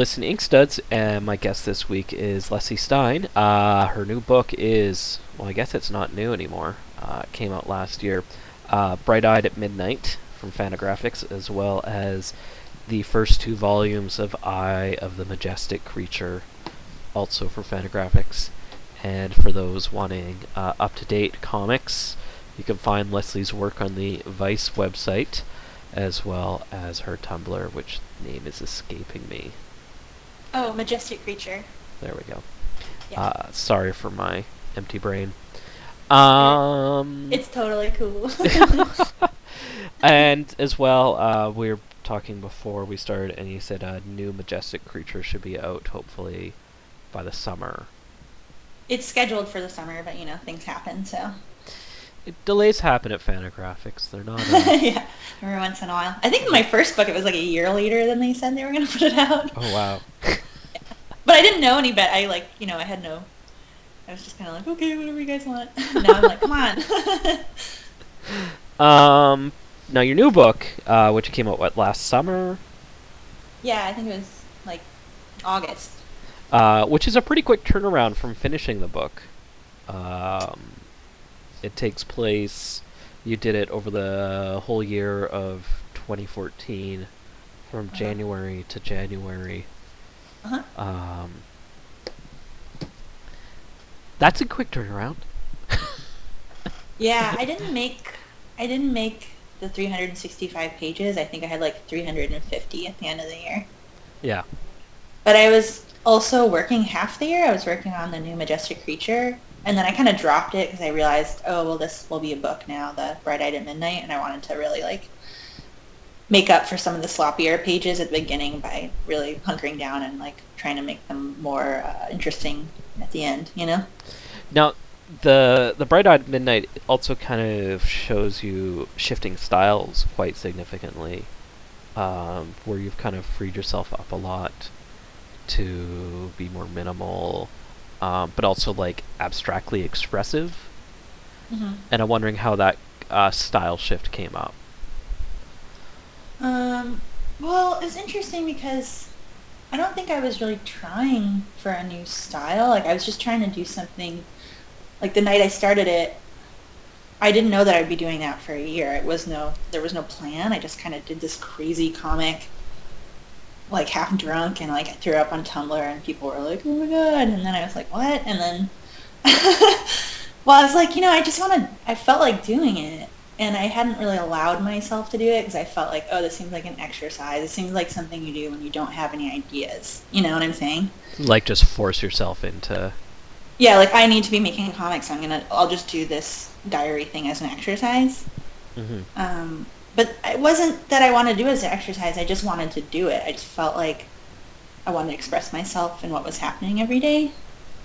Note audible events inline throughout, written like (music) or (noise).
Listening to Inkstuds, and my guest this week is Leslie Stein. Uh, her new book is, well, I guess it's not new anymore. Uh, it came out last year. Uh, Bright Eyed at Midnight from Fantagraphics, as well as the first two volumes of Eye of the Majestic Creature, also from Fantagraphics. And for those wanting uh, up to date comics, you can find Leslie's work on the Vice website as well as her Tumblr, which name is escaping me. Oh, majestic creature. There we go. Yeah. Uh, sorry for my empty brain. Um, it's totally cool. (laughs) (laughs) and as well, uh, we were talking before we started, and you said a new majestic creature should be out hopefully by the summer. it's scheduled for the summer, but you know things happen, so It, delays happen at Fantagraphics. They're not. (laughs) Uh, yeah, every once in a while. I think in my first book it was like a year later than they said they were going (laughs) to put it out. oh wow. (laughs) But I didn't know any bet. I like you know I had no. I was just kind of like okay, whatever you guys want. now I'm like, come on. Um, now your new book, uh, which came out what last summer, yeah, I think it was like August. uh, which is a pretty quick turnaround from finishing the book. Um, it takes place. You did it over the whole year of 2014, from Uh-huh. January to January. Uh-huh. Um, that's a quick turnaround. (laughs) Yeah, I didn't make I didn't make the 365 pages. I think I had like 350 at the end of the year. Yeah. But I was also working half the year. I was working on the new Majestic Creature, and then I kind of dropped it because I realized, oh well, this will be a book now, the Bright Eyed at Midnight, and I wanted to really like make up for some of the sloppier pages at the beginning by really hunkering down and like trying to make them more uh, interesting at the end. You know? Now, the the Bright Eyed Midnight also kind of shows you shifting styles quite significantly, um, where you've kind of freed yourself up a lot to be more minimal, um, but also like abstractly expressive. Mm-hmm. And I'm wondering how that uh, style shift came up. Um, well, it's interesting because I don't think I was really trying for a new style. Like I was just trying to do something. Like the night I started it, I didn't know that I'd be doing that for a year. It was no, there was no plan. I just kind of did this crazy comic, like half drunk, and like I threw up on Tumblr, and people were like, "Oh my god!" And then I was like, "What?" And then, (laughs) well, I was like, you know, I just want to. I felt like doing it, and I hadn't really allowed myself to do it because I felt like, oh, this seems like an exercise. It seems like something you do when you don't have any ideas. You know what I'm saying? Like just force yourself into. Yeah, like I need to be making a comic, so I'm gonna. I'll just do this diary thing as an exercise. hmm Um, but it wasn't that I wanted to do it as an exercise. I just wanted to do it. I just felt like I wanted to express myself and what was happening every day.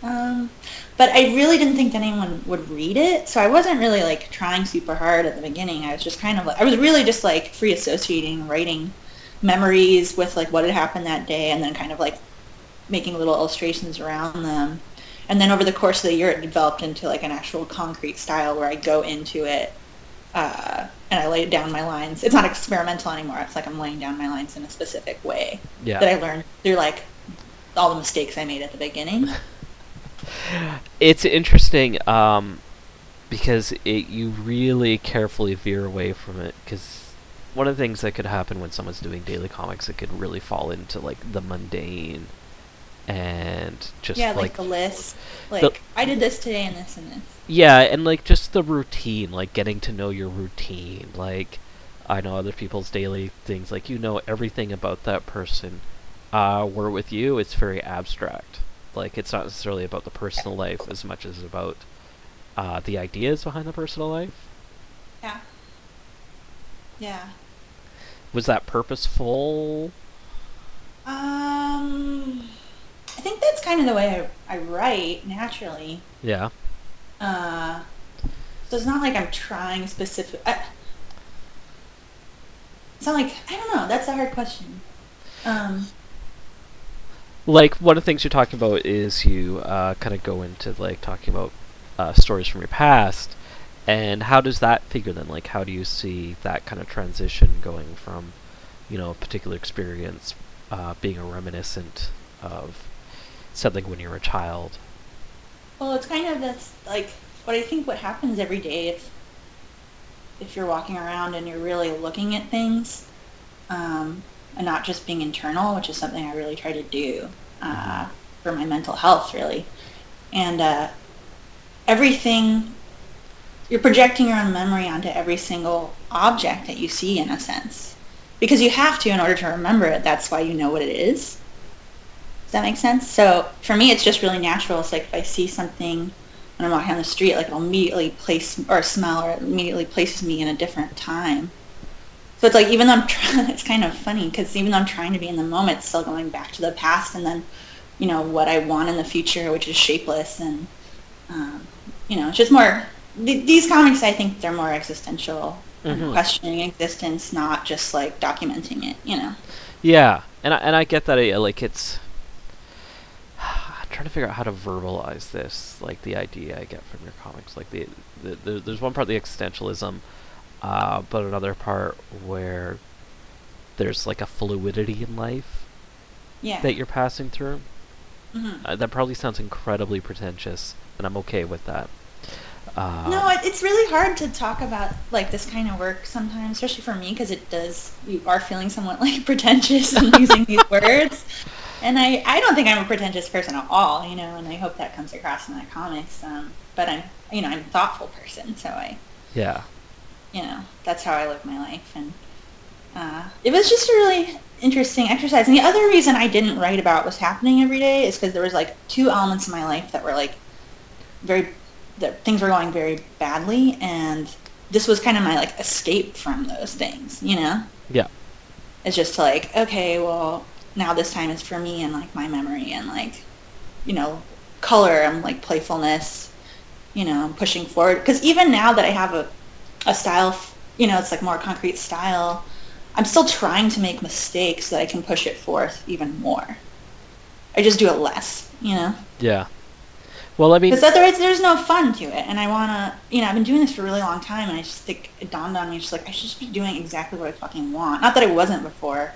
Um, but I really didn't think anyone would read it, so I wasn't really like trying super hard at the beginning. I was just kind of like I was really just like free associating, writing memories with like what had happened that day, and then kind of like making little illustrations around them. And then over the course of the year, it developed into like an actual concrete style where I go into it uh, and I lay down my lines. It's not experimental anymore. It's like I'm laying down my lines in a specific way Yeah. that I learned through like all the mistakes I made at the beginning. (laughs) it's interesting um, because it, you really carefully veer away from it because one of the things that could happen when someone's doing daily comics it could really fall into like the mundane and just yeah, like, like the list. Like I did this today and this and this. Yeah and like just the routine like getting to know your routine like i know other people's daily things like you know everything about that person uh where with you it's very abstract like it's not necessarily about the personal life as much as about uh the ideas behind the personal life Yeah. Yeah. was that purposeful Um, I think that's kind of the way I, I write naturally. yeah Uh, so it's not like I'm trying specific. I, it's not like I don't know. That's a hard question. Um, like one of the things you're talking about is you uh, kind of go into like talking about uh, stories from your past and how does that figure then like how do you see that kind of transition going from you know a particular experience uh, being a reminiscent of something when you were a child. Well, it's kind of this like what I think what happens every day if if you're walking around and you're really looking at things um, and not just being internal, which is something I really try to do uh, for my mental health, really. And uh, everything you're projecting your own memory onto every single object that you see in a sense. Because you have to in order to remember it that's why you know what it is does that make sense so for me it's just really natural it's like if i see something when i'm walking on the street like it'll immediately place or smell or it immediately places me in a different time so it's like even though i'm (laughs) trying it's kind of funny because even though i'm trying to be in the moment it's still going back to the past and then you know what i want in the future which is shapeless and um, you know it's just more th- these comics, I think they're more existential, Mhm. questioning existence, not just like documenting it. You know. Yeah, and I, and I get that. Like it's, trying to figure out how to verbalize this. Like the idea I get from your comics. Like the, the, the there's one part the existentialism, uh, but another part where there's like a fluidity in life Yeah. that you're passing through. hmm Uh, that probably sounds incredibly pretentious, and I'm okay with that. Um, no, it, it's really hard to talk about like this kind of work sometimes, especially for me, because it does. You are feeling somewhat like pretentious and using these (laughs) words, and I I don't think I'm a pretentious person at all, you know, and I hope that comes across in my comics. Um, but I'm you know I'm a thoughtful person, so I yeah. you know that's how I live my life, and uh, it was just a really interesting exercise. And the other reason I didn't write about what's happening every day is because there was like two elements in my life that were like very that things were going very badly, and this was kind of my like escape from those things. You know, Yeah. it's just like okay, well now this time is for me and like my memory and like you know color and like playfulness. You know, I'm pushing forward because even now that I have a a style, you know, it's like more concrete style. I'm still trying to make mistakes so that I can push it forth even more. I just do it less, you know, Yeah. Well, I mean, because otherwise there's no fun to it. And I want to, you know, I've been doing this for a really long time, and I just think it dawned on me, just like I should just be doing exactly what I fucking want. Not that I wasn't before,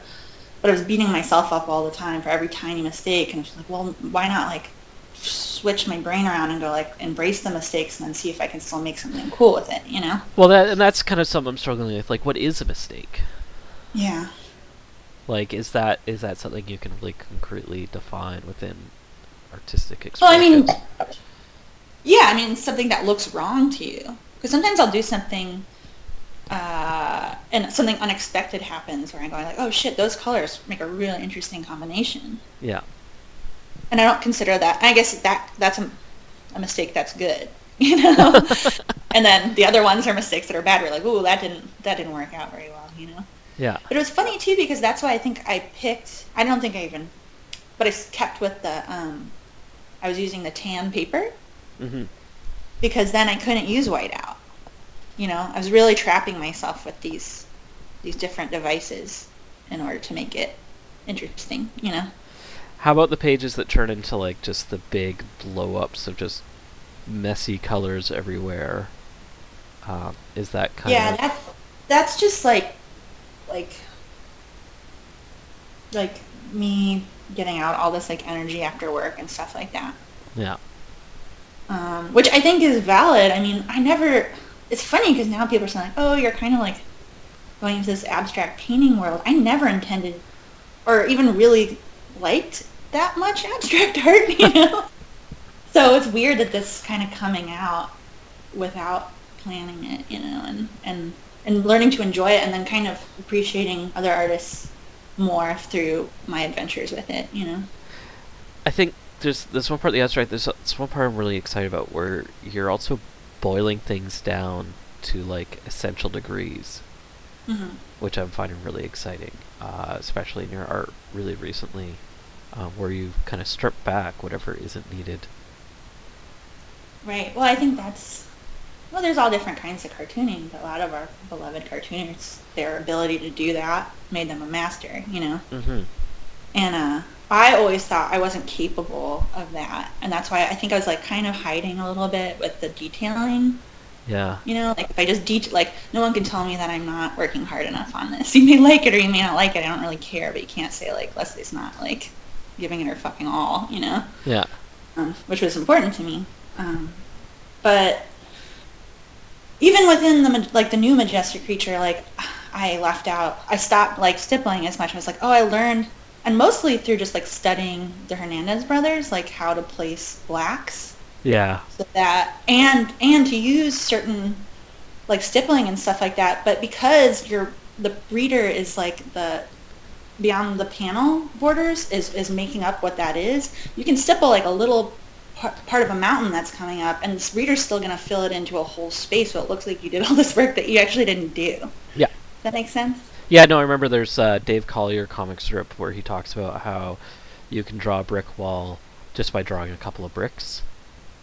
but I was beating myself up all the time for every tiny mistake, and it's like, well, why not like switch my brain around and go like embrace the mistakes and then see if I can still make something cool with it, you know? well, that and that's kind of something I'm struggling with. Like, what is a mistake? Yeah. Like, is that is that something you can really concretely define within artistic Well, I mean, yeah, I mean something that looks wrong to you. Because sometimes I'll do something, uh, and something unexpected happens where I'm going like, oh shit, those colors make a really interesting combination, yeah, and I don't consider that. I guess that that's a, a mistake that's good, (laughs) you know. (laughs) and then the other ones are mistakes that are bad. We're like, ooh, that didn't that didn't work out very well, you know. yeah, But it was funny too because that's why I think I picked. I don't think I even, but I kept with the. Um, I was using the tan paper Mm-hmm. because then I couldn't use whiteout. You know, I was really trapping myself with these these different devices in order to make it interesting. You know. How about the pages that turn into like just the big blow ups of just messy colors everywhere? Um, is that kind yeah, of that's that's just like like like me getting out all this like energy after work and stuff like that. yeah, um, which I think is valid. I mean, I never. It's funny because now people are saying, like, "Oh, you're kind of like going into this abstract painting world." I never intended, or even really liked that much abstract (laughs) art, you know. (laughs) so it's weird that this kind of coming out without planning it, you know, and and and learning to enjoy it, and then kind of appreciating other artists more through my adventures with it, you know. I think there's there's one part of the abstract. There's, uh, there's one part I'm really excited about where you're also boiling things down to like essential degrees, hmm which I'm finding really exciting, uh, especially in your art really recently, um, where you kind of strip back whatever isn't needed. Right. Well, I think that's well. There's all different kinds of cartooning, but a lot of our beloved cartooners, their ability to do that made them a master. You know, Mm-hmm. and uh, I always thought I wasn't capable of that, and that's why I think I was like kind of hiding a little bit with the detailing. Yeah. You know, like if I just det like no one can tell me that I'm not working hard enough on this. (laughs) You may like it or you may not like it. I don't really care, but you can't say like Leslie's not like giving it her fucking all, you know? Yeah. Um, which was important to me. Um, but even within the like the new majestic creature, like I left out. I stopped like stippling as much. I was like, oh, I learned, and mostly through just like studying the Hernandez brothers, like how to place blacks. Yeah. So that and and to use certain like stippling and stuff like that. But because your the reader is like the beyond the panel borders is is making up what that is, you can stipple like a little part of a mountain that's coming up, and this reader's still going to fill it into a whole space, so it looks like you did all this work that you actually didn't do. Yeah. That makes sense? Yeah, no, I remember there's uh, Dave Collier comic strip where he talks about how you can draw a brick wall just by drawing a couple of bricks.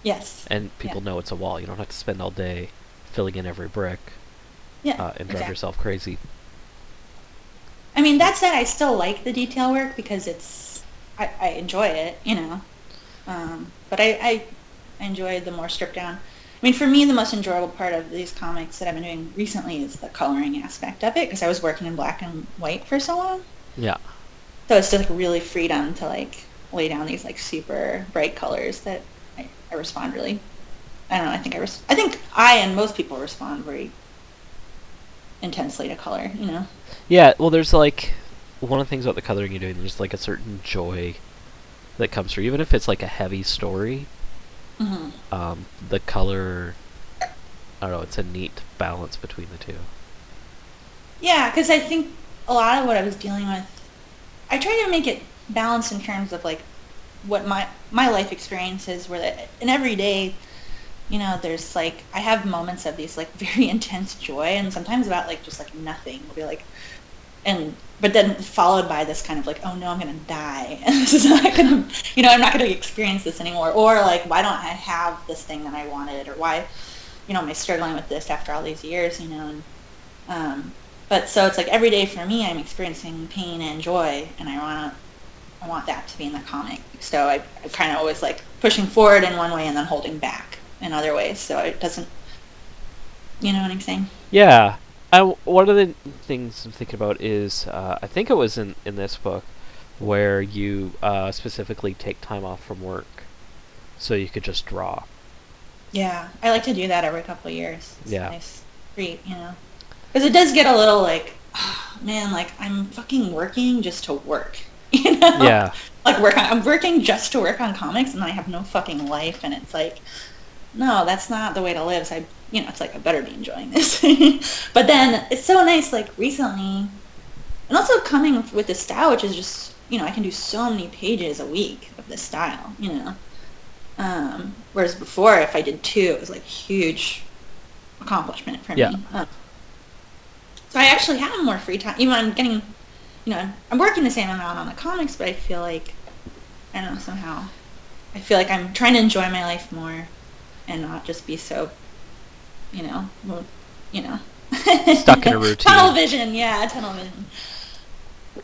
Yes. And people yeah. know it's a wall. You don't have to spend all day filling in every brick. Yeah. Uh, and drive exactly. yourself crazy. I mean, that said, I still like the detail work because it's, I, I enjoy it, you know. Um, but I, I enjoy the more stripped down. I mean, for me, the most enjoyable part of these comics that I've been doing recently is the coloring aspect of it because I was working in black and white for so long. Yeah. So it's just like really freedom to like lay down these like super bright colors that I, I respond really. I don't know. I think I res- I think I and most people respond very intensely to color. You know. Yeah. Well, there's like one of the things about the coloring you're doing. There's like a certain joy that comes through, even if it's like a heavy story. Mm-hmm. Um, the color. I don't know. It's a neat balance between the two. Yeah, because I think a lot of what I was dealing with, I try to make it balanced in terms of like what my my life experiences were that in every day, you know, there's like I have moments of these like (laughs) very intense joy and sometimes about like just like nothing. It'll be like and but then followed by this kind of like, oh no, I'm gonna die, and (laughs) this is not gonna, you know, I'm not gonna experience this anymore, or like, why don't I have this thing that I wanted, or why, you know, am I struggling with this after all these years, you know, and, um, but so it's like every day for me, I'm experiencing pain and joy, and I wanna, I want that to be in the comic, so I, I kind of always like pushing forward in one way and then holding back in other ways, so it doesn't, you know what I'm saying? Yeah. I, one of the things I'm thinking about is uh, I think it was in, in this book where you uh, specifically take time off from work so you could just draw. Yeah, I like to do that every couple of years. It's Yeah. nice treat, you know, because it does get a little like, (sighs) man, like I'm fucking working just to work, (laughs) you know? Yeah. Like work on, I'm working just to work on comics, and I have no fucking life, and it's like, no, that's not the way to live. So I, you know, it's like I better be enjoying this. (laughs) but then it's so nice, like recently, and also coming with this style, which is just, you know, I can do so many pages a week of this style, you know. Um, whereas before, if I did two, it was like a huge accomplishment for Yeah. me. Um, so I actually have more free time. Even I'm getting, you know, I'm working the same amount on the comics, but I feel like, I don't know, somehow, I feel like I'm trying to enjoy my life more and not just be so, you know, you know. Stuck in a (laughs) routine. Tunnel vision, yeah, tunnel vision.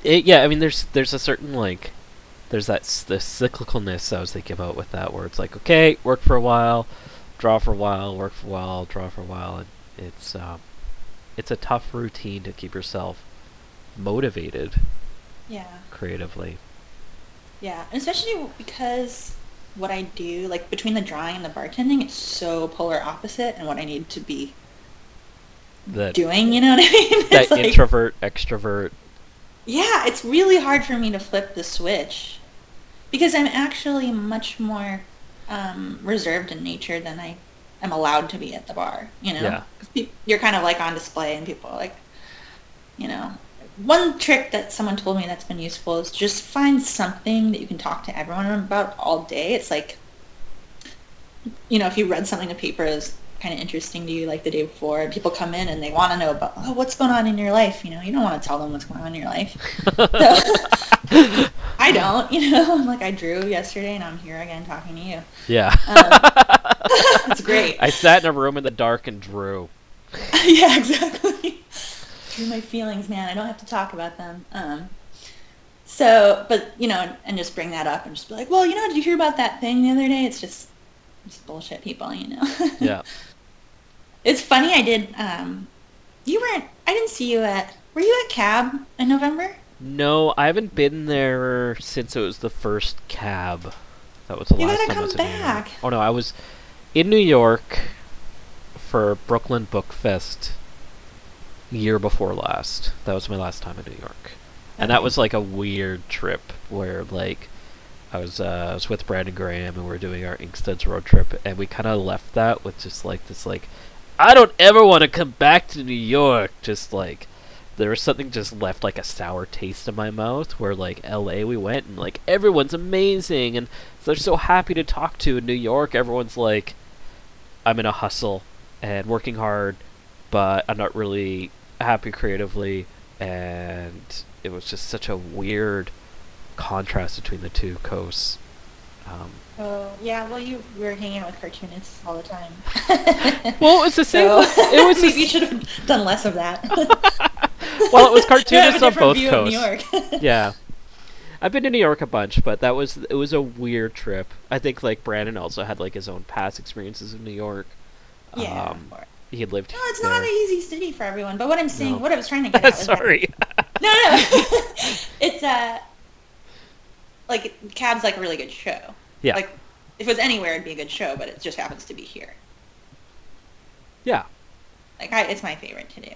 It, yeah, I mean, there's there's a certain like, there's that the cyclicalness I was thinking about with that, where it's like, okay, work for a while, draw for a while, work for a while, draw for a while, and it's um, it's a tough routine to keep yourself motivated Yeah. creatively. Yeah, and especially because what I do, like between the drawing and the bartending, it's so polar opposite and what I need to be That doing. You know what I mean? (laughs) that like- introvert extrovert. Yeah, it's really hard for me to flip the switch because I'm actually much more um, reserved in nature than I am allowed to be at the bar. You know, Yeah. you're kind of like on display, and people are like, you know. One trick that someone told me that's been useful is just find something that you can talk to everyone about all day. It's like, you know, if you read something in the paper is kind of interesting to you like the day before, and people come in and they want to know about, oh, what's going on in your life? You know, you don't want to tell them what's going on in your life. So, (laughs) (laughs) I don't, you know, (laughs) like I drew yesterday and I'm here again talking to you. Yeah. Um, it's great. I sat in a room in the dark and drew. yeah, exactly. Through my feelings, man. I don't have to talk about them. Um, so, but you know, and just bring that up and just be like, well, you know, did you hear about that thing the other day? It's just, just bullshit, people. You know. (laughs) Yeah. It's funny. I did. Um, You weren't. I didn't see you at. Were you at Cab in November? No, I haven't been there since it was the first cab. That was the You last time. You gotta come was in New back. Oh no, I was in New York for Brooklyn Book Fest year before last. That was my last time in New York. And that was like a weird trip where like I was uh, I was with Brandon Graham and we are doing our Inkstuds road trip and we kind of left that with just like this like I don't ever want to come back to New York just like there was something just left like a sour taste in my mouth where like LA we went and like everyone's amazing and they're so happy to talk to in New York everyone's like I'm in a hustle and working hard but I'm not really happy creatively and it was just such a weird contrast between the two coasts um, Oh yeah. Well, you were hanging out with cartoonists all the time. (laughs) well it was the same So it was (laughs) maybe you should have done less of that. (laughs) well it was You have cartoonists on both view of coasts New York. yeah. I've been to New York a bunch, but that was it was a weird trip. I think like Brandon also had like his own past experiences in New York. Yeah. Um, he had lived no, it's there. not an easy city for everyone. But what I'm saying, No. what I was trying to get at was (laughs) that- Sorry. No, no. (laughs) (laughs) it's uh like Cab's like a really good show. yeah. Like if it was anywhere, it'd be a good show, but it just happens to be here. yeah. Like I, it's my favorite to do.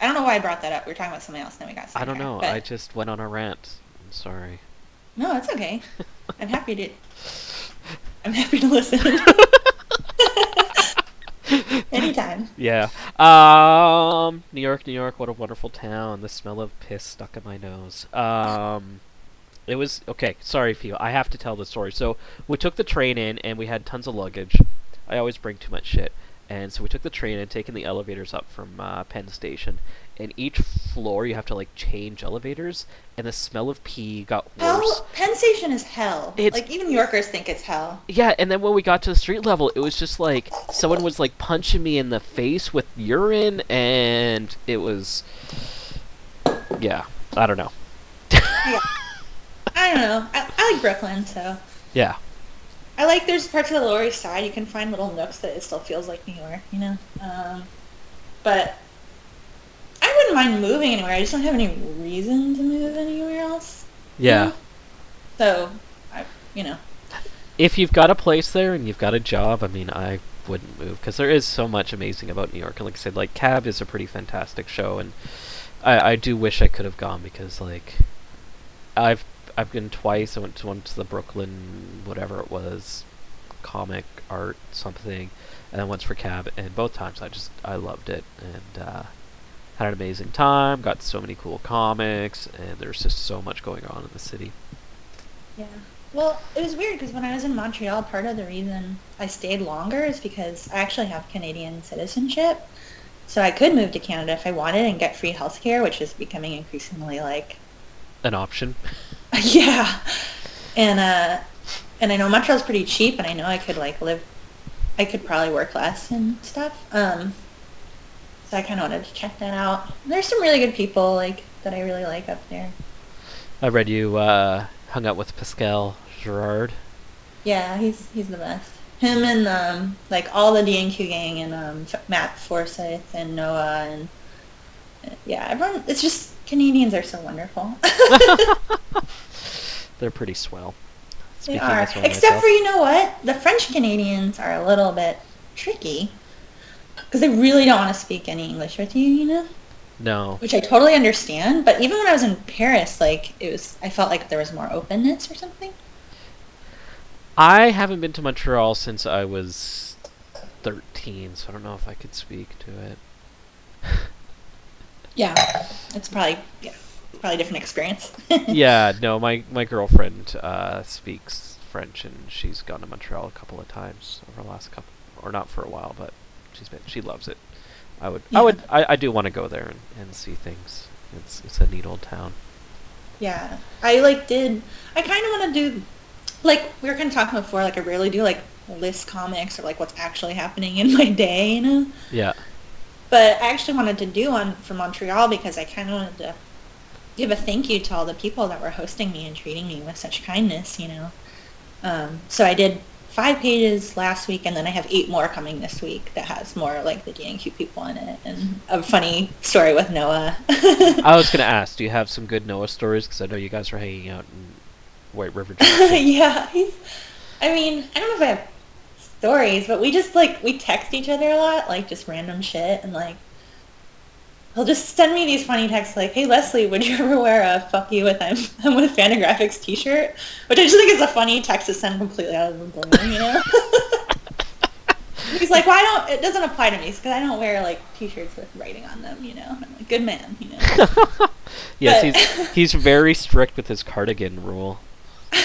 I don't know why I brought that up. We were talking about something else, and then we got. I don't know. but- I just went on a rant. I'm sorry. No, it's okay. I'm happy to. I'm happy to listen. Anytime. (laughs) Yeah. Um, New York, New York, what a wonderful town. The smell of piss stuck in my nose. Um, it was okay. Sorry, Fio. I have to tell the story. So we took the train in, and we had tons of luggage. I always bring too much shit, and so we took the train and taken the elevators up from uh, Penn Station. And each floor, you have to like change elevators, and the smell of pee got worse. Hell, Penn Station is hell. It's- like even New Yorkers think it's hell. Yeah, and then when we got to the street level, it was just like someone was like punching me in the face with urine, and it was, yeah, I don't know. Yeah. I don't know. I, I like Brooklyn, so Yeah, I like there's parts of the Lower East Side you can find little nooks that it still feels like New York, you know. Um, but I wouldn't mind moving anywhere. I just don't have any reason to move anywhere else. yeah. So, I, you know, If you've got a place there and you've got a job, I mean, I wouldn't move because there is so much amazing about New York. And like I said, like Cab is a pretty fantastic show, and I I do wish I could have gone because like I've I've been twice. I went to once to the Brooklyn whatever it was, comic art something, and then once for Cab, and both times I just I loved it and uh, had an amazing time. Got so many cool comics, and there's just so much going on in the city. yeah. Well, it was weird because when I was in Montreal, part of the reason I stayed longer is because I actually have Canadian citizenship. So I could move to Canada if I wanted and get free healthcare, which is becoming increasingly like An option. (laughs) yeah. And uh and I know Montreal's pretty cheap and I know I could like live I could probably work less and stuff. Um so I kinda wanted to check that out. There's some really good people like that I really like up there. I read you uh, hung out with Pascal Girard. Yeah, he's he's the best. Him and um like all the D&Q gang and um Matt Forsythe and Noah and uh, yeah, everyone it's just Canadians are so wonderful. (laughs) (laughs) They're pretty swell. They Speaking are. as Except myself. for you know what? The French Canadians are a little bit tricky because they really don't want to speak any English with you, you know. No. Which I totally understand. But even when I was in Paris, like it was, I felt like there was more openness or something. I haven't been to Montreal since I was 13, so I don't know if I could speak to it. (laughs) Yeah, it's probably yeah, probably a different experience. (laughs) yeah, no, my my girlfriend uh, speaks French, and she's gone to Montreal a couple of times over the last couple, or not for a while, but she's been she loves it. I would, I would, I, I do want to go there and, and see things. It's it's a neat old town. Yeah, I like did. I kind of want to do, like we were kind of talking before. Like I rarely do like list comics or like what's actually happening in my day, you know. Yeah, But I actually wanted to do one for Montreal because I kind of wanted to give a thank you to all the people that were hosting me and treating me with such kindness, you know. Um, so I did five pages last week, and then I have eight more coming this week that has more like the D&Q people in it, and a funny story with Noah. (laughs) I was gonna (laughs) ask, do you have some good Noah stories? Because I know you guys are hanging out in White River. (laughs) Yeah, he's. I mean, I don't know if I have stories, but we just like we text each other a lot, like just random shit, and like he'll just send me these funny texts like, "Hey Leslie, would you (laughs) ever wear a "fuck you" with I'm, I'm (laughs) with Fantagraphics T-shirt?" Which I just think is a funny text to send completely out of the blue, you know. He's like, "Why well, don't?" It doesn't apply to me because I don't wear like T-shirts with writing on them, you know. And I'm like, "Good man," you know. (laughs) yes, he's he's very strict with his cardigan rule. well,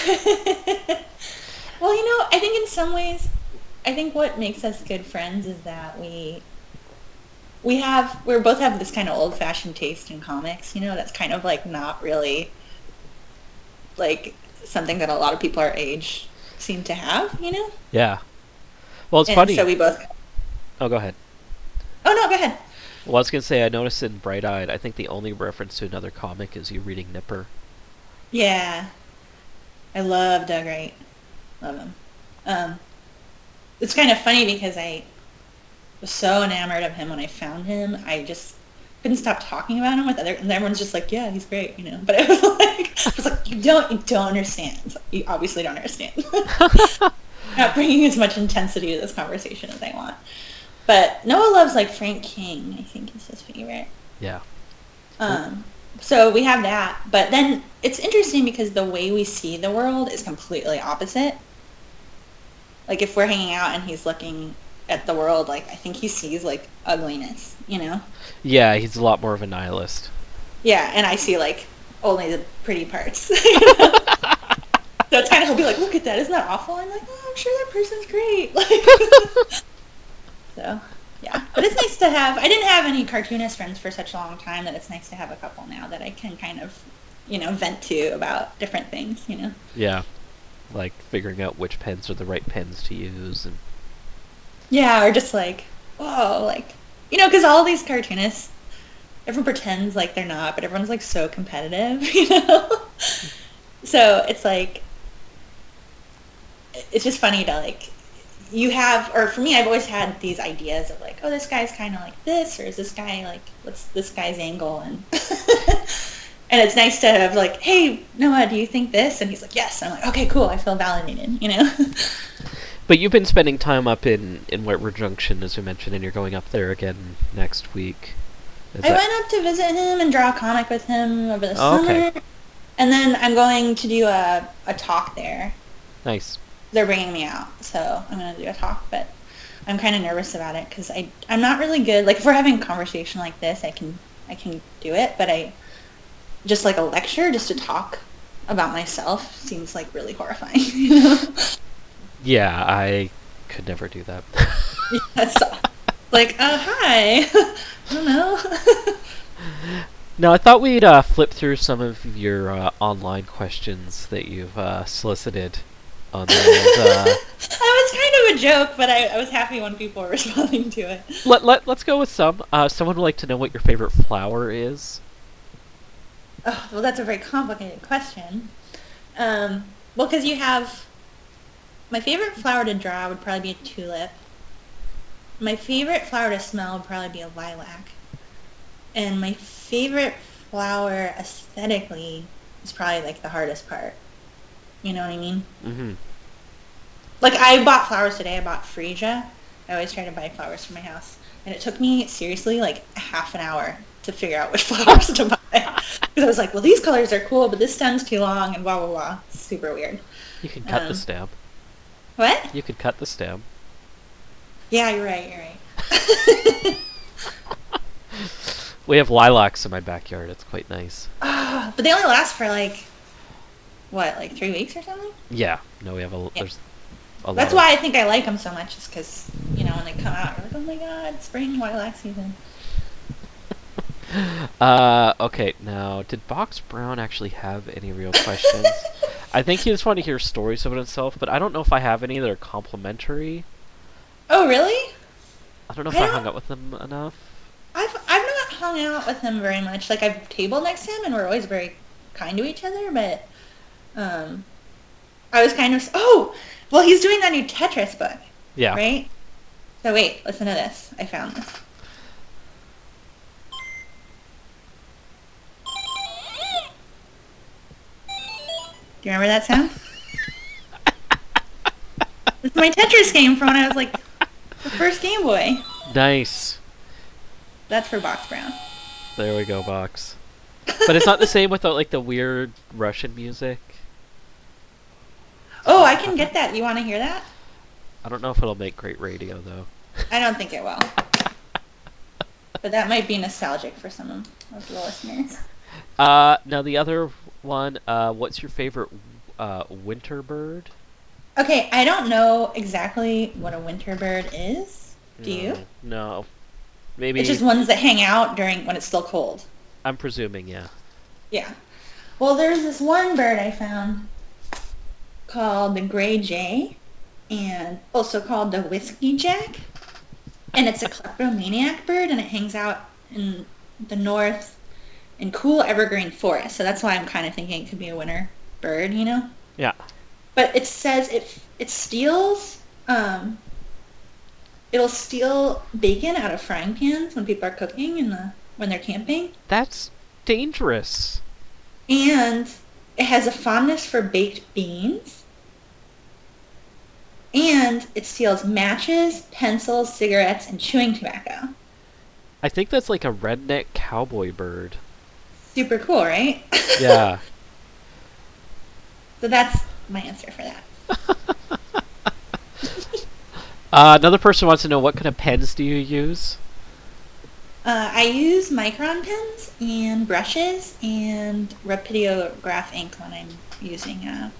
you know, I think in some ways, I think what makes us good friends is that we we have we both have this kind of old fashioned taste in comics, you know, that's kind of like not really like something that a lot of people our age seem to have, you know? Yeah. Well, it's and funny. So we both. Oh, go ahead. Oh no, go ahead. Well, I was gonna say I noticed in Bright Eyed, I think the only reference to another comic is you reading Nipper. Yeah, I love Doug Wright. Love him. Um, it's kind of funny because I was so enamored of him when I found him. I just couldn't stop talking about him with other, and everyone's just like, "Yeah, he's great," you know. But (laughs) it was like, I was like, "You don't, you don't understand. You obviously don't understand." (laughs) Not bringing as much intensity to this conversation as I want. But Noah loves like Frank King. I think is his favorite. Yeah. Um. So we have that, but then it's interesting because the way we see the world is completely opposite. Like if we're hanging out and he's looking at the world, like I think he sees like ugliness, you know? Yeah, he's a lot more of a nihilist. Yeah, and I see like only the pretty parts. (laughs) so it's kind of he'll be like, "Look at that! Isn't that awful?" I'm like, "Oh, I'm sure that person's great." Like, (laughs) so yeah, but it's nice to have. I didn't have any cartoonist friends for such a long time that it's nice to have a couple now that I can kind of, you know, vent to about different things. You know. Yeah, like figuring out which pens are the right pens to use and yeah, or just like, whoa, like, you know, because all these cartoonists, everyone pretends like they're not, but everyone's like so competitive, (laughs) you know? so it's like, it's just funny to like, you have, or for me, I've always had these ideas of like, oh, this guy's kind of like this, or is this guy like, what's this guy's angle? And, (laughs) and it's nice to have like, hey, Noah, do you think this? And he's like, yes. And I'm like, okay, cool. I feel validated, you know? (laughs) But you've been spending time up in, in White River Junction, as we mentioned, and you're going up there again next week. Is I that... went up to visit him and draw a comic with him over the oh, summer. Okay. And then I'm going to do a, a talk there. Nice. They're bringing me out, so I'm going to do a talk, but I'm kind of nervous about it because I I'm not really good. Like if we're having a conversation like this, I can I can do it, but I just like a lecture, just to talk about myself seems like really horrifying. (laughs) You know? Yeah, I could never do that. (laughs) yes. Like, uh, hi. (laughs) I don't know. (laughs) no, I thought we'd uh, flip through some of your uh, online questions that you've uh, solicited on those. Uh, that was kind of a joke, but I, I, was happy when people were responding to it. Let, let, let's go with some. Uh, someone would like to know what your favorite flower is. Oh, well, that's a very complicated question. Um, well, because you have my favorite flower to draw would probably be a tulip. My favorite flower to smell would probably be a lilac. And my favorite flower aesthetically is probably like the hardest part. You know what I mean? Mm-hmm. Like I bought flowers today. I bought freesia. I always try to buy flowers for my house, and it took me seriously like half an hour to figure out which (laughs) flowers to buy. Because I was like, well, these colors are cool, but this stem's too long, and blah blah blah. super weird. You can cut um, the stem. What? You could cut the stem. Yeah, you're right. You're right. (laughs) we have lilacs in my backyard. It's quite nice. Uh, (gasps) but they only last for like what, like three weeks or something? Yeah. No, we have a. Yeah. There's a That's why I think I like them so much, is because you know when they come out, you're like, oh my god, spring lilac season. (laughs) uh, okay, now, did Box Brown actually have any real (laughs) questions? I think he just wanted to hear stories of it himself, but I don't know if I have any that are complimentary. Oh, really? I don't know if I, I hung out with him enough. I've I've not hung out with him very much. Like I've tabled next to him, and we're always very kind to each other. But um, I was kind of oh, well, he's doing that new Tetris book, Yeah. right? So wait, listen to this. I found this. Do you remember that sound? is my Tetris game from when I was like the first Game Boy. Nice. That's for Box Brown. There we go, box. But it's not the same without like the weird Russian music. Oh, I can get that. You want to hear that? I don't know if it'll make great radio though. I don't think it will. But that might be nostalgic for some of the listeners. Uh, now the other one. Uh, what's your favorite uh, winter bird? Okay, I don't know exactly what a winter bird is. Do you? No, No. Maybe. It's just ones that hang out during when it's still cold. I'm presuming, yeah. Yeah. Well, there's this one bird I found called the gray jay, and also called the whiskey jack, and it's a kleptomaniac bird, and it hangs out in the north in cool evergreen forest. So that's why I'm kind of thinking it could be a winter bird, you know. Yeah. But it says it it steals um, it'll steal bacon out of frying pans when people are cooking in the when they're camping, That's dangerous. and it has a fondness for baked beans. And it steals matches, pencils, cigarettes, and chewing tobacco. I think that's like a redneck cowboy bird. Super cool, right? (laughs) Yeah. so that's my answer for that. (laughs) uh, another person wants to know what kind of pens do you use? Uh, I use micron pens and brushes and Rapidograph ink when I'm using uh,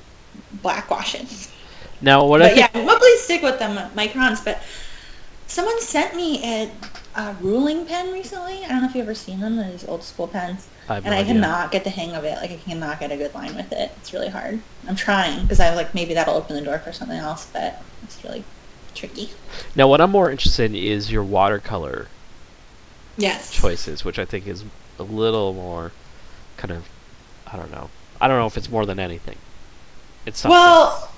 black washes. Now, what I But yeah, think, mostly stick with them microns. But someone sent me a, a ruling pen recently. I don't know if you've ever seen them. Those old school pens. I and no I idea. cannot get the hang of it. Like I cannot get a good line with it. It's really hard. I'm trying because I was like maybe that'll open the door for something else, but it's really tricky. Now, what I'm more interested in is your watercolor Yes. choices, which I think is a little more kind of, I don't know. I don't know if it's more than anything. It's something. Well,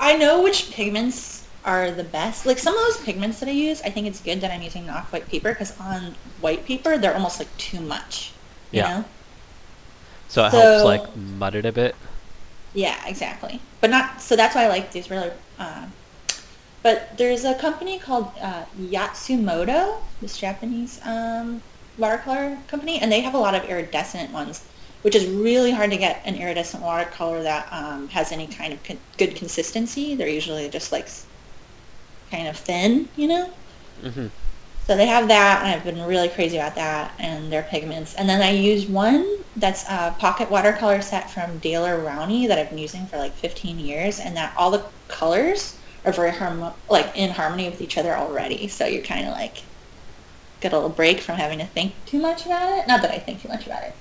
I know which pigments are the best. Like some of those pigments that I use, I think it's good that I'm using off-white paper because on white paper they're almost like too much. You Yeah. know? so it helps like mud it a bit. Yeah, exactly. But not so that's why I like these really. Uh, but there's a company called uh, Yatsumoto, this Japanese um, watercolor company, and they have a lot of iridescent ones, which is really hard to get an iridescent watercolor that um, has any kind of con- good consistency. They're usually just like kind of thin, you know. hmm So they have that, and I've been really crazy about that and their pigments. And then I use one that's a pocket watercolor set from Daler Rowney that I've been using for like 15 years, and that all the colors are very harmo- like in harmony with each other already. So you're kind of like get a little break from having to think too much about it. Not that I think too much about it.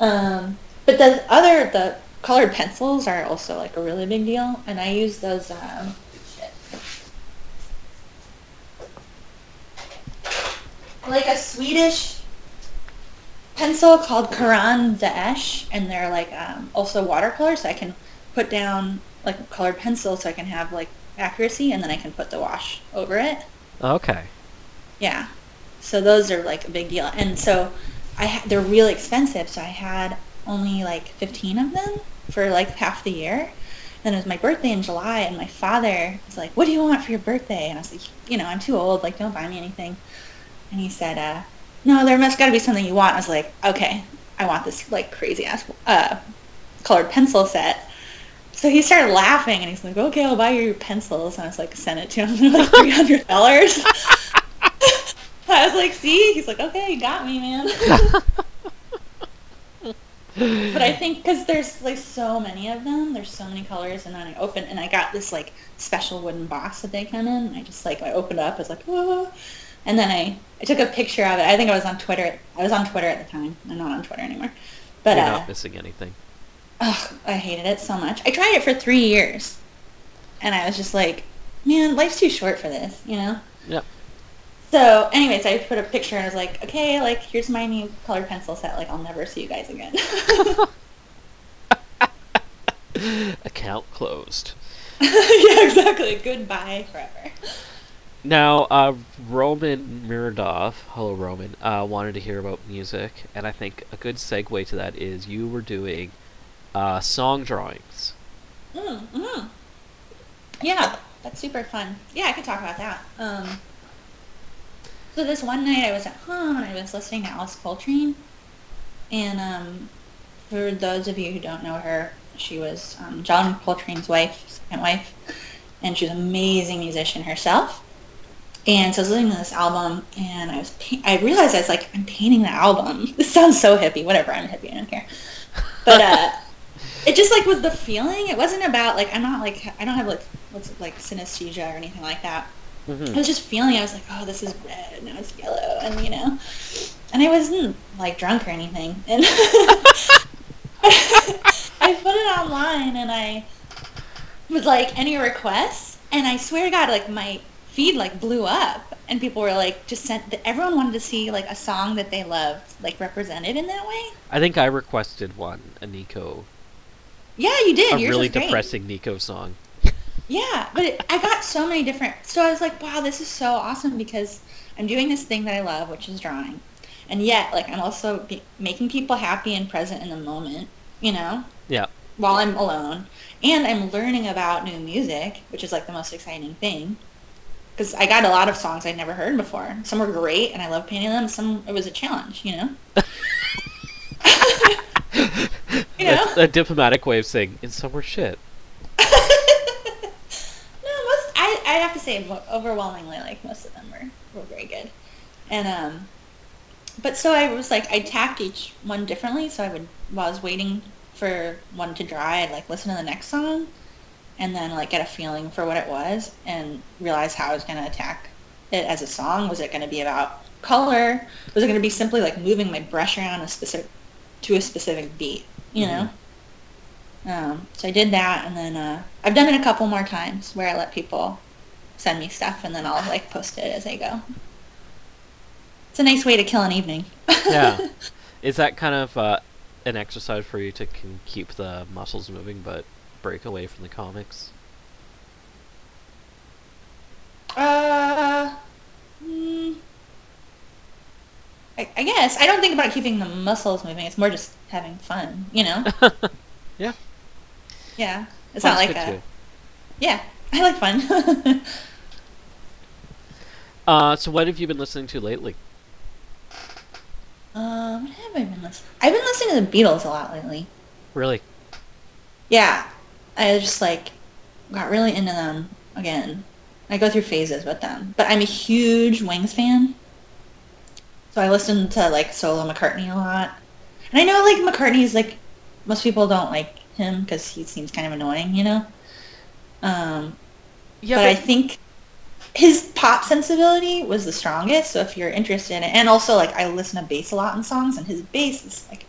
Um, but the other the colored pencils are also like a really big deal, and I use those. Um, shit. Like a Swedish pencil called Caran d'Ache, and they're like um, also watercolor, so I can put down like a colored pencil, so I can have like accuracy, and then I can put the wash over it. Okay. Yeah, so those are like a big deal, and so I ha- they're really expensive, so I had only like 15 of them for like half the year. Then it was my birthday in July, and my father was like, "What do you want for your birthday?" And I was like, "You know, I'm too old. Like, don't buy me anything." And he said, uh, "No, there must got to be something you want." I was like, "Okay, I want this like crazy ass uh, colored pencil set." So he started laughing, and he's like, "Okay, I'll buy you your pencils." And I was like, "Send it to him for like three hundred dollars." (laughs) I was like, "See?" He's like, "Okay, you got me, man." (laughs) but I think because there's like so many of them, there's so many colors, and then I opened and I got this like special wooden box that they come in. And I just like I opened up, I was like, oh, and then I I took a picture of it. I think I was on Twitter. I was on Twitter at the time. I'm not on Twitter anymore. But You're uh, not missing anything. ugh, I hated it so much. I tried it for three years, and I was just like, man, life's too short for this, you know. Yep. So, anyways, I put a picture and I was like, okay, like here's my new colored pencil set. Like I'll never see you guys again. (laughs) Account closed. (laughs) yeah, exactly. Goodbye forever. Now, uh, Roman Miradov, hello Roman, uh, wanted to hear about music, and I think a good segue to that is you were doing uh, song drawings. Mm, mm. Yeah, that's super fun. Yeah, I could talk about that. Um, so this one night I was at home and I was listening to Alice Coltrane, and um, for those of you who don't know her, she was um, John Coltrane's wife, second wife, and she's an amazing musician herself. And so I was listening to this album, and I was pa- I realized I was like, I'm painting the album. (laughs) This sounds so hippie. Whatever, I'm hippie. I don't care. But uh, (laughs) it just like was the feeling. It wasn't about like I'm not like I don't have like what's it, like synesthesia or anything like that. Mhm. I was just feeling. I was like, oh, this is red, and now it's yellow, and you know, and I wasn't like drunk or anything. (laughs) And I put it online, and I was like, any requests? And I swear to God, like my feed like blew up, and people were like, just sent. Everyone wanted to see like a song that they loved, like represented in that way. I think I requested one, a Nico, Yeah, you did. a Yours really depressing Nico song. Yeah, but it, I got so many different. So I was like, wow, this is so awesome because I'm doing this thing that I love, which is drawing, and yet like I'm also be- making people happy and present in the moment, you know, Yeah. while I'm alone, and I'm learning about new music, which is like the most exciting thing. Because I got a lot of songs I'd never heard before. Some were great, and I love painting them. Some it was a challenge, you know. (laughs) you know. That's a diplomatic way of saying, and some were shit. (laughs) no, most I I have to say overwhelmingly like most of them were were very good, and um, but so I was like I tacked each one differently. So I would while I was waiting for one to dry, I'd like listen to the next song, and then like get a feeling for what it was and realize how I was going to attack it as a song. Was it going to be about color? Was it going to be simply like moving my brush around a specific to a specific beat? You know. Um, so I did that, and then uh, I've done it a couple more times where I let people send me stuff, and then I'll like post it as I go. It's a nice way to kill an evening. Yeah. (laughs) Is that kind of uh, an exercise for you to can keep the muscles moving, but break away from the comics? uh, mm, I, I guess I don't think about keeping the muscles moving. It's more just having fun, you know. (laughs) yeah. Yeah, it's Fun's not like good a too. yeah. (laughs) I like fun. (laughs) Uh, so what have you been listening to lately? um, what have I been listening? I've been listening to the Beatles a lot lately. Really? Yeah, I just like got really into them again. I go through phases with them, but I'm a huge Wings fan. So I listen to like solo McCartney a lot, and I know like McCartney's like most people don't like him because he seems kind of annoying, you know. Um, Yeah, but I think his pop sensibility was the strongest. So if you're interested in it, and also like I listen to bass a lot in songs, and his bass is like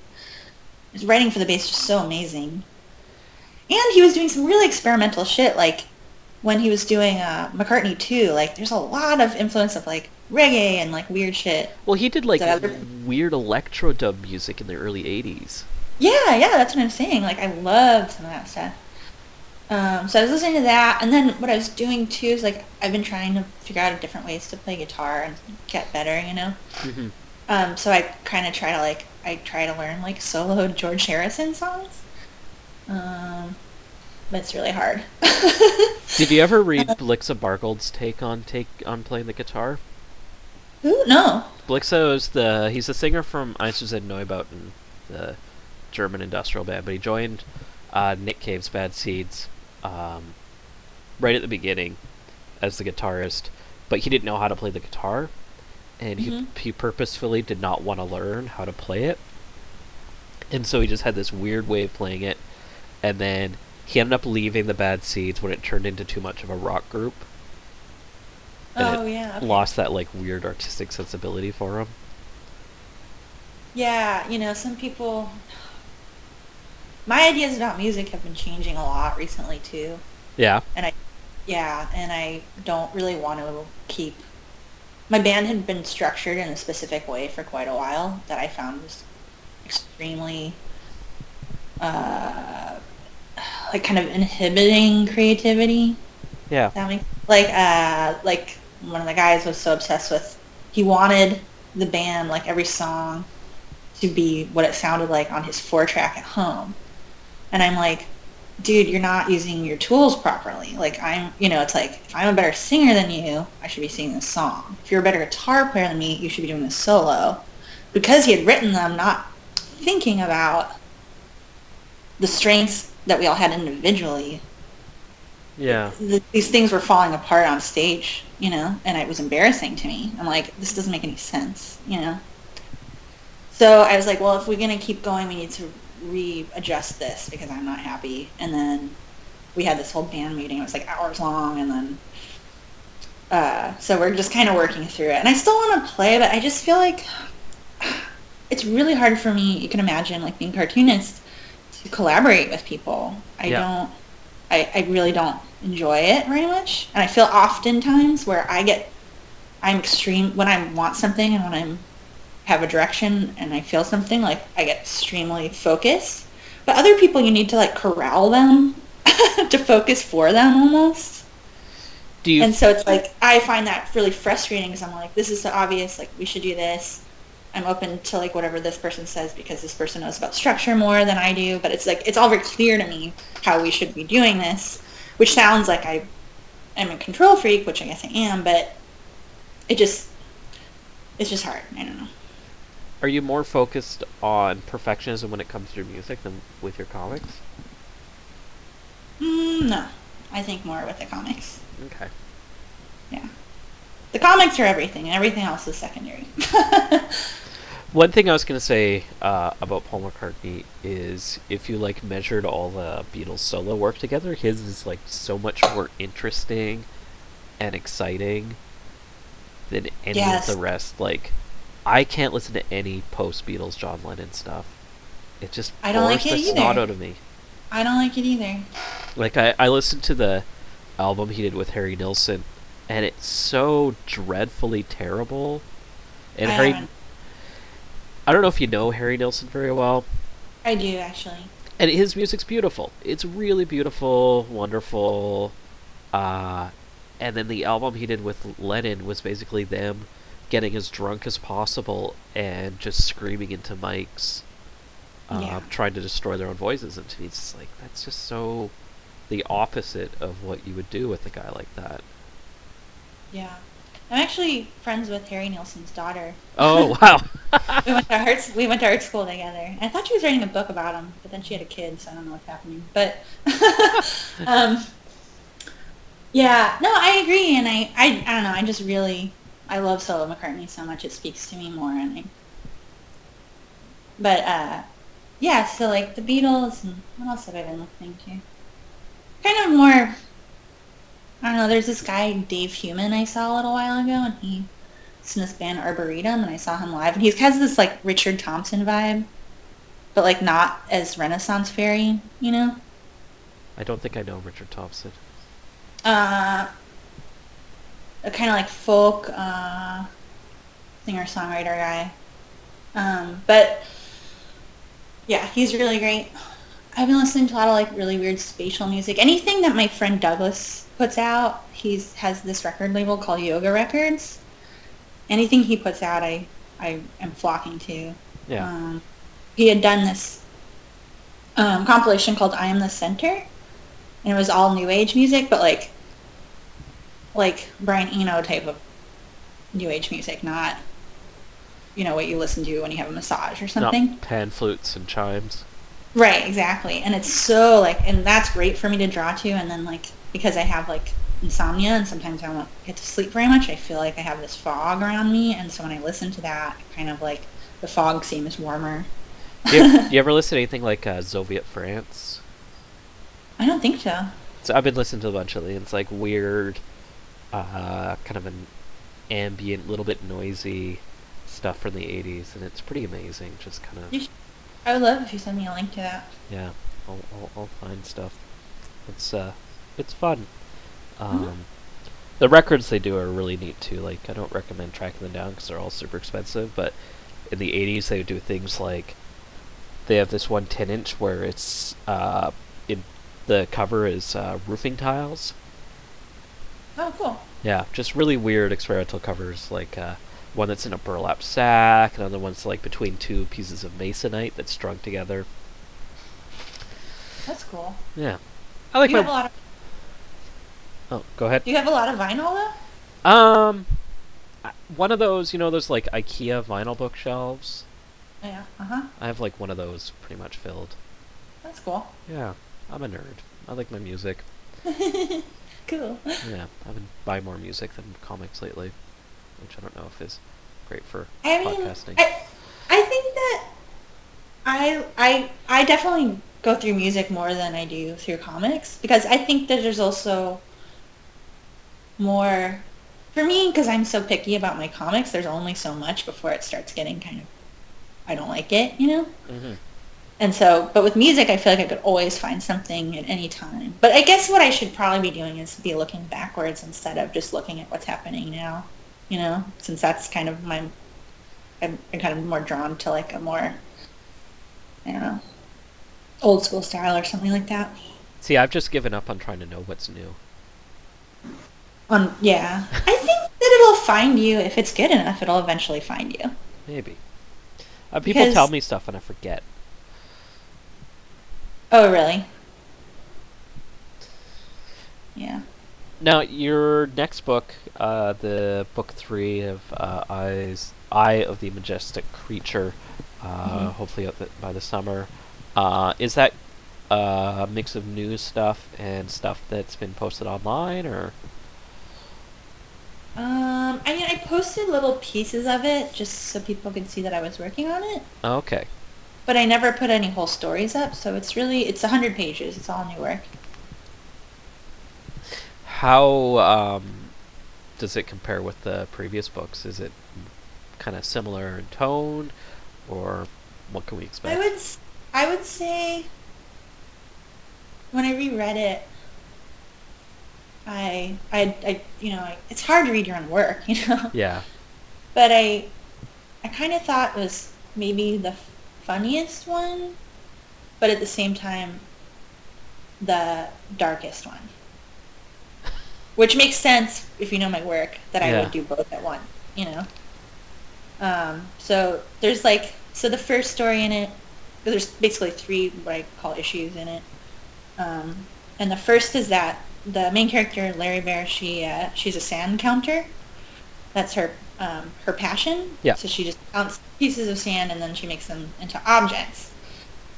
his writing for the bass is just so amazing. And he was doing some really experimental shit, like when he was doing uh, McCartney 2, like there's a lot of influence of like reggae and like weird shit. well, he did like So weird electro dub music in the early '80s. Yeah, yeah, that's what I'm saying. Like I loved some of that stuff. Um, so I was listening to that, and then what I was doing too is like I've been trying to figure out different ways to play guitar and get better, you know. hmm Um, so I kind of try to like I try to learn like solo George Harrison songs, um, but it's really hard. (laughs) Did you ever read (laughs) Blixa Bargeld's take on take on playing the guitar? Ooh, no. Blixa is the he's a singer from Einstürzend Neubauten, the German industrial band, but he joined uh, Nick Cave's Bad Seeds um, right at the beginning as the guitarist, but he didn't know how to play the guitar, and Mhm. he he purposefully did not want to learn how to play it, and so he just had this weird way of playing it, and then he ended up leaving the Bad Seeds when it turned into too much of a rock group. And Oh it yeah. okay. Lost that like weird artistic sensibility for him. Yeah, you know, some people. My ideas about music have been changing a lot recently too, Yeah. and I, yeah, and I don't really want to keep. My band had been structured in a specific way for quite a while that I found was extremely. Uh, like kind of inhibiting creativity. Yeah. That makes like uh like one of the guys was so obsessed with he wanted the band like every song to be what it sounded like on his four track at home. And I'm like, dude, you're not using your tools properly. Like I'm, you know, it's like if I'm a better singer than you, I should be singing this song. If you're a better guitar player than me, you should be doing this solo. Because he had written them not thinking about the strengths that we all had individually. Yeah. th- these things were falling apart on stage, you know, and it was embarrassing to me. I'm like, this doesn't make any sense, you know. So I was like, well, if we're gonna keep going, we need to readjust this because I'm not happy. And then we had this whole band meeting. It was like hours long, and then uh, so we're just kind of working through it. And I still want to play, but I just feel like (sighs) it's really hard for me. You can imagine, like being cartoonist, to collaborate with people. I Yeah. don't. I, I really don't enjoy it very much, and I feel oftentimes where I get, I'm extreme when I want something and when I'm have a direction and I feel something like I get extremely focused. But other people, you need to like corral them (laughs) to focus for them almost. Do you And so it's like I find that really frustrating because I'm like, this is so obvious. Like we should do this. I'm open to like whatever this person says because this person knows about structure more than I do. But it's like it's all very clear to me how we should be doing this, which sounds like I am a control freak, which I guess I am. But it just it's just hard. I don't know. are you more focused on perfectionism when it comes to your music than with your comics? Mm, no, I think more with the comics. Okay. Yeah, the comics are everything, and everything else is secondary. (laughs) One thing I was gonna say uh, about Paul McCartney is if you like measured all the Beatles solo work together, his is like so much more interesting and exciting than any Yes. of the rest. Like, I can't listen to any post Beatles John Lennon stuff. It just I don't like it either. out of me. I don't like it either. Like I, I listened to the album he did with Harry Nilsson, and it's so dreadfully terrible. And I Harry, I don't know if you know Harry Nilsson very well, I do actually. and his music's beautiful. It's really beautiful, wonderful. Uh, and then the album he did with Lennon was basically them getting as drunk as possible and just screaming into mics, uh, Yeah. trying to destroy their own voices. And to me, it's just like that's just so the opposite of what you would do with a guy like that. Yeah. I'm actually friends with Harry Nilsson's daughter. Oh (laughs) wow! We went to art we went to art school together. I thought she was writing a book about him, but then she had a kid, so I don't know what's happening. But (laughs) um, yeah, no, I agree, and I, I I don't know. I just really I love solo McCartney so much. It speaks to me more, and I. But uh, yeah, so like the Beatles and what else have I been listening to? Kind of more. I don't know. There's this guy Dave Heumann I saw a little while ago, and he is in this band Arboretum, and I saw him live, and he has this like Richard Thompson vibe, but like not as Renaissance fairy, you know. I don't think I know Richard Thompson. Uh, a kind of like folk uh, singer songwriter guy, um, but yeah, he's really great. I've been listening to a lot of like really weird spatial music. Anything that my friend Douglas puts out, he's has this record label called Yoga Records. Anything he puts out, I I am flocking to. Yeah. Um, he had done this um, compilation called "I Am the Center," and it was all new age music, but like like Brian Eno type of new age music, not you know what you listen to when you have a massage or something. Not pan flutes and chimes. Right, exactly. And it's so like, and that's great for me to draw to. And then like, because I have like insomnia and sometimes I don't get to sleep very much, I feel like I have this fog around me. And so when I listen to that, kind of like the fog seems warmer. Do you, do (laughs) you ever listen to anything like uh, Zoviet France? I don't think so. So I've been listening to a bunch of it. It's like weird, uh, kind of an ambient, little bit noisy stuff from the '80s, and it's pretty amazing. Just kind of I would love if you send me a link to that. yeah, I'll, I'll, I'll find stuff. It's uh, it's fun. Um, the records they do are really neat too. Like I don't recommend tracking them down because they're all super expensive. But in the '80s, they would do things like they have this one 10 inch where it's uh, in The cover is uh, roofing tiles. Oh, cool. Yeah, just really weird experimental covers, like uh, one that's in a burlap sack, another one's like between two pieces of masonite that's strung together. That's cool. Yeah, I like you my. have a lot of Oh, go ahead. Do you have a lot of vinyl though? Um, one of those, you know, those like IKEA vinyl bookshelves. Yeah. Uh huh. I have like one of those pretty much filled. That's cool. Yeah, I'm a nerd. I like my music. (laughs) cool. Yeah, I've been buying more music than comics lately, which I don't know if is great for I mean, podcasting. I, I think that I I I definitely go through music more than I do through comics because I think that there's also more for me because I'm so picky about my comics. There's only so much before it starts getting kind of I don't like it, you know. hmm And so, but with music, I feel like I could always find something at any time. But I guess what I should probably be doing is be looking backwards instead of just looking at what's happening now. You know, since that's kind of my, I'm, I'm kind of more drawn to like a more, I don't know, old school style or something like that. See, I've just given up on trying to know what's new. Um, yeah, I think that it'll find you if it's good enough. It'll eventually find you. Maybe. Uh, people tell me stuff and I forget. Oh, really? Yeah. Now, your next book, uh, the book three of uh, Eyes, Eye of the Majestic Creature, uh, Mhm. hopefully out the, by the summer, uh, is that uh, a mix of news stuff and stuff that's been posted online, or Um, I mean, I posted little pieces of it just so people could see that I was working on it. oh, okay? But I never put any whole stories up, so it's really it's a hundred pages. It's all new work. How um, does it compare with the previous books? Is it kind of similar in tone, or what can we expect? I would I would say when I reread it, I I, I you know I, it's hard to read your own work, (laughs) you know. Yeah. But I I kind of thought it was maybe the funniest one, but at the same time the darkest one. (laughs) Which makes sense if you know my work that I Yeah. would do both at once, you know. Um, so there's like so the first story in it there's basically three what I call issues in it. Um, and the first is that the main character Larry Bear she uh, she's a sand counter. That's her um, her passion. Yeah. So she just counts pieces of sand and then she makes them into objects.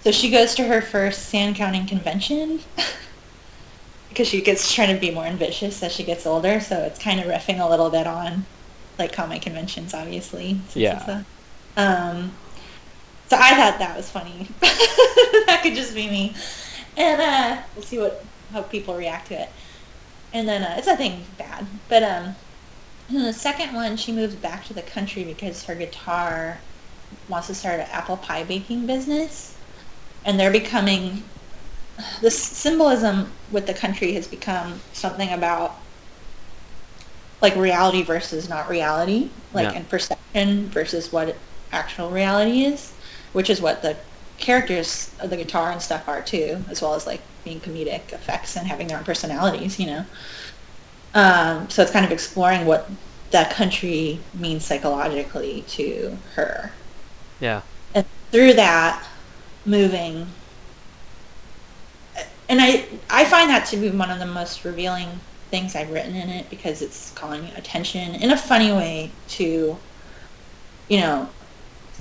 So she goes to her first sand counting convention (laughs) because she gets trying to be more ambitious as she gets older. So it's kind of riffing a little bit on like comic conventions, obviously. Yeah. a- um, so I thought that was funny. (laughs) that could just be me. And uh, we'll see what how people react to it. And then uh, it's nothing bad, but um, the second one, she moves back to the country because her guitar wants to start an apple pie baking business, and they're becoming. (sighs) The symbolism with the country has become something about like reality versus not reality, like Yeah. and perception versus what actual reality is, which is what the characters of the guitar and stuff are too, as well as like being comedic effects and having their own personalities, you know. Um, so it's kind of exploring what that country means psychologically to her. Yeah. And through that, moving. And I, I find that to be one of the most revealing things I've written in it because it's calling attention in a funny way to, you know,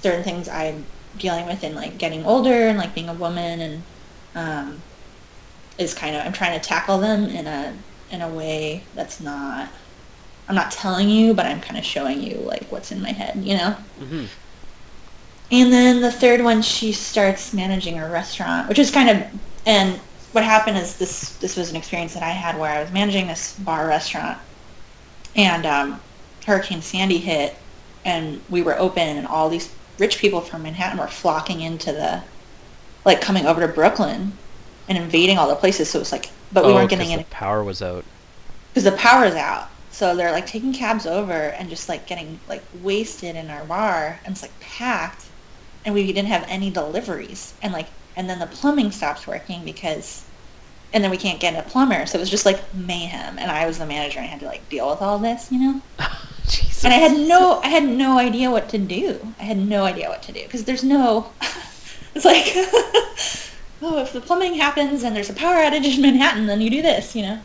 certain things I'm dealing with in like getting older and like being a woman and um, is kind of I'm trying to tackle them in a in a way that's not I'm not telling you, but I'm kind of showing you like what's in my head, you know. hmm And then the third one, she starts managing a restaurant, which is kind of, and what happened is this, this was an experience that I had where I was managing this bar restaurant. And um, Hurricane Sandy hit and we were open and all these rich people from Manhattan were flocking into the, like coming over to Brooklyn and invading all the places. So it was like, but we oh, weren't getting any, the power was out. because the power's out. So they're like taking cabs over and just like getting like wasted in our bar and it's like packed and we didn't have any deliveries and like and then the plumbing stops working because and then we can't get a plumber. So it was just like mayhem. And I was the manager and I had to like deal with all this, you know? (laughs) Jesus. And I had no, I had no idea what to do. I had no idea what to do because there's no, (laughs) it's like, (laughs) oh, if the plumbing happens and there's a power outage in Manhattan, then you do this, you know?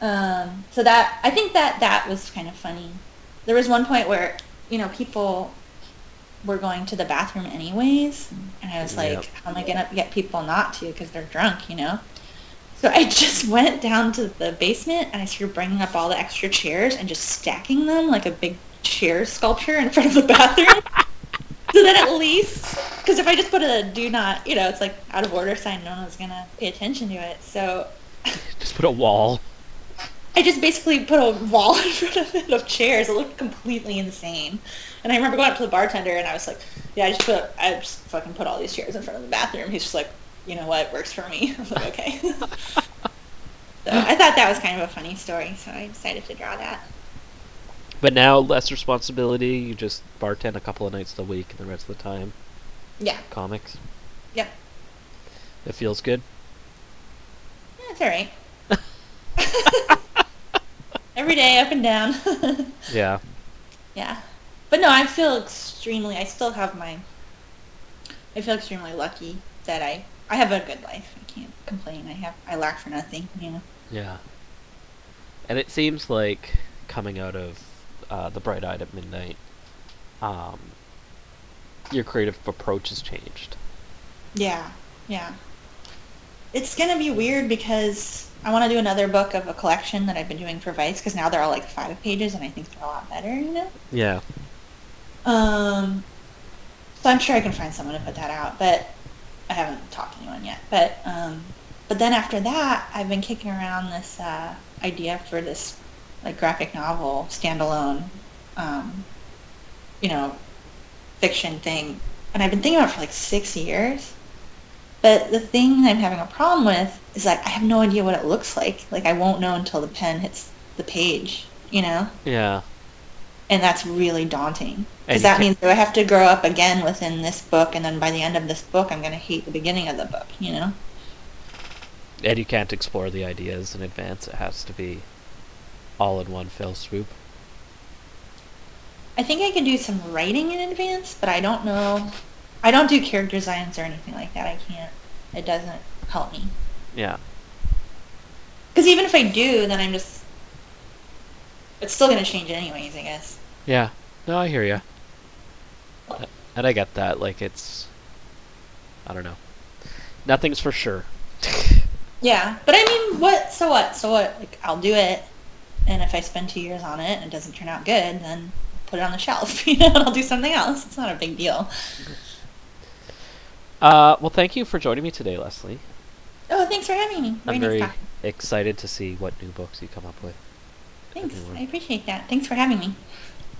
Um, so that, I think that that was kind of funny. There was one point where, you know, people were going to the bathroom anyways. And I was like, Yep. how am I going to get people not to because they're drunk, you know? So I (laughs) just went down to the basement and I started bringing up all the extra chairs and just stacking them like a big chair sculpture in front of the bathroom. (laughs) so then at least, because if I just put a do not, you know, it's like out of order sign, no one's going to pay attention to it. So (laughs) Just put a wall. I just basically put a wall (laughs) in front of it of chairs. It looked completely insane. And I remember going up to the bartender and I was like, yeah, I just put, I just fucking put all these chairs in front of the bathroom. He's just like, you know what, works for me. (laughs) I was like, okay. so I thought that was kind of a funny story, so I decided to draw that. But now less responsibility. You just bartend a couple of nights a week, and the rest of the time Yeah. comics. Yeah, It feels good. Yeah, it's all right. (laughs) (laughs) Every day, up and down. (laughs) Yeah. yeah. But no, I feel extremely, I still have my, I feel extremely lucky that I, I have a good life. I can't complain. I have, I lack for nothing, you know. Yeah. And it seems like coming out of uh, the Bright Eyed at Midnight, um, your creative approach has changed. Yeah, yeah. It's gonna be weird because I want to do another book of a collection that I've been doing for Vice because now they're all like five pages and I think they're a lot better, you know. Yeah. Um, so I'm sure I can find someone to put that out, but I haven't talked to anyone yet. But um, but then after that, I've been kicking around this uh, idea for this like graphic novel standalone, um, you know, fiction thing, and I've been thinking about it for like six years. But the thing I'm having a problem with is like I have no idea what it looks like. Like I won't know until the pen hits the page, you know Yeah. and that's really daunting because that means that I have to grow up again within this book, and then by the end of this book, I'm going to hate the beginning of the book. You know? And you can't explore the ideas in advance. It has to be all in one fell swoop. I think I can do some writing in advance, but I don't know. I don't do character designs or anything like that. I can't. It doesn't help me. Yeah. Because even if I do, then I'm just. It's still going to change anyways, I guess. Yeah. No, I hear you. And I get that. Like, it's. I don't know. Nothing's for sure. (laughs) Yeah, but I mean, what? So what? So what? Like, I'll do it, and if I spend two years on it and it doesn't turn out good, then put it on the shelf. (laughs) You know, and I'll do something else. It's not a big deal. Uh, well, thank you for joining me today, Leslie. Oh, thanks for having me. Very I'm very excited to see what new books you come up with. Thanks. everyone. I appreciate that. Thanks for having me.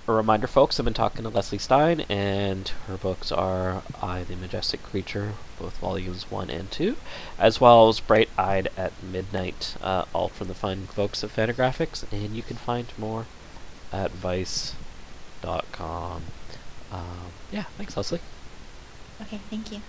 A reminder, folks, I've been talking to Leslie Stein, and her books are Eye of the Majestic Creature, both volumes 1 and 2, as well as Bright Eyed at Midnight, uh, all from the fine folks at Fantagraphics, and you can find more at vice.com. Um, yeah, thanks, Leslie. Okay, thank you.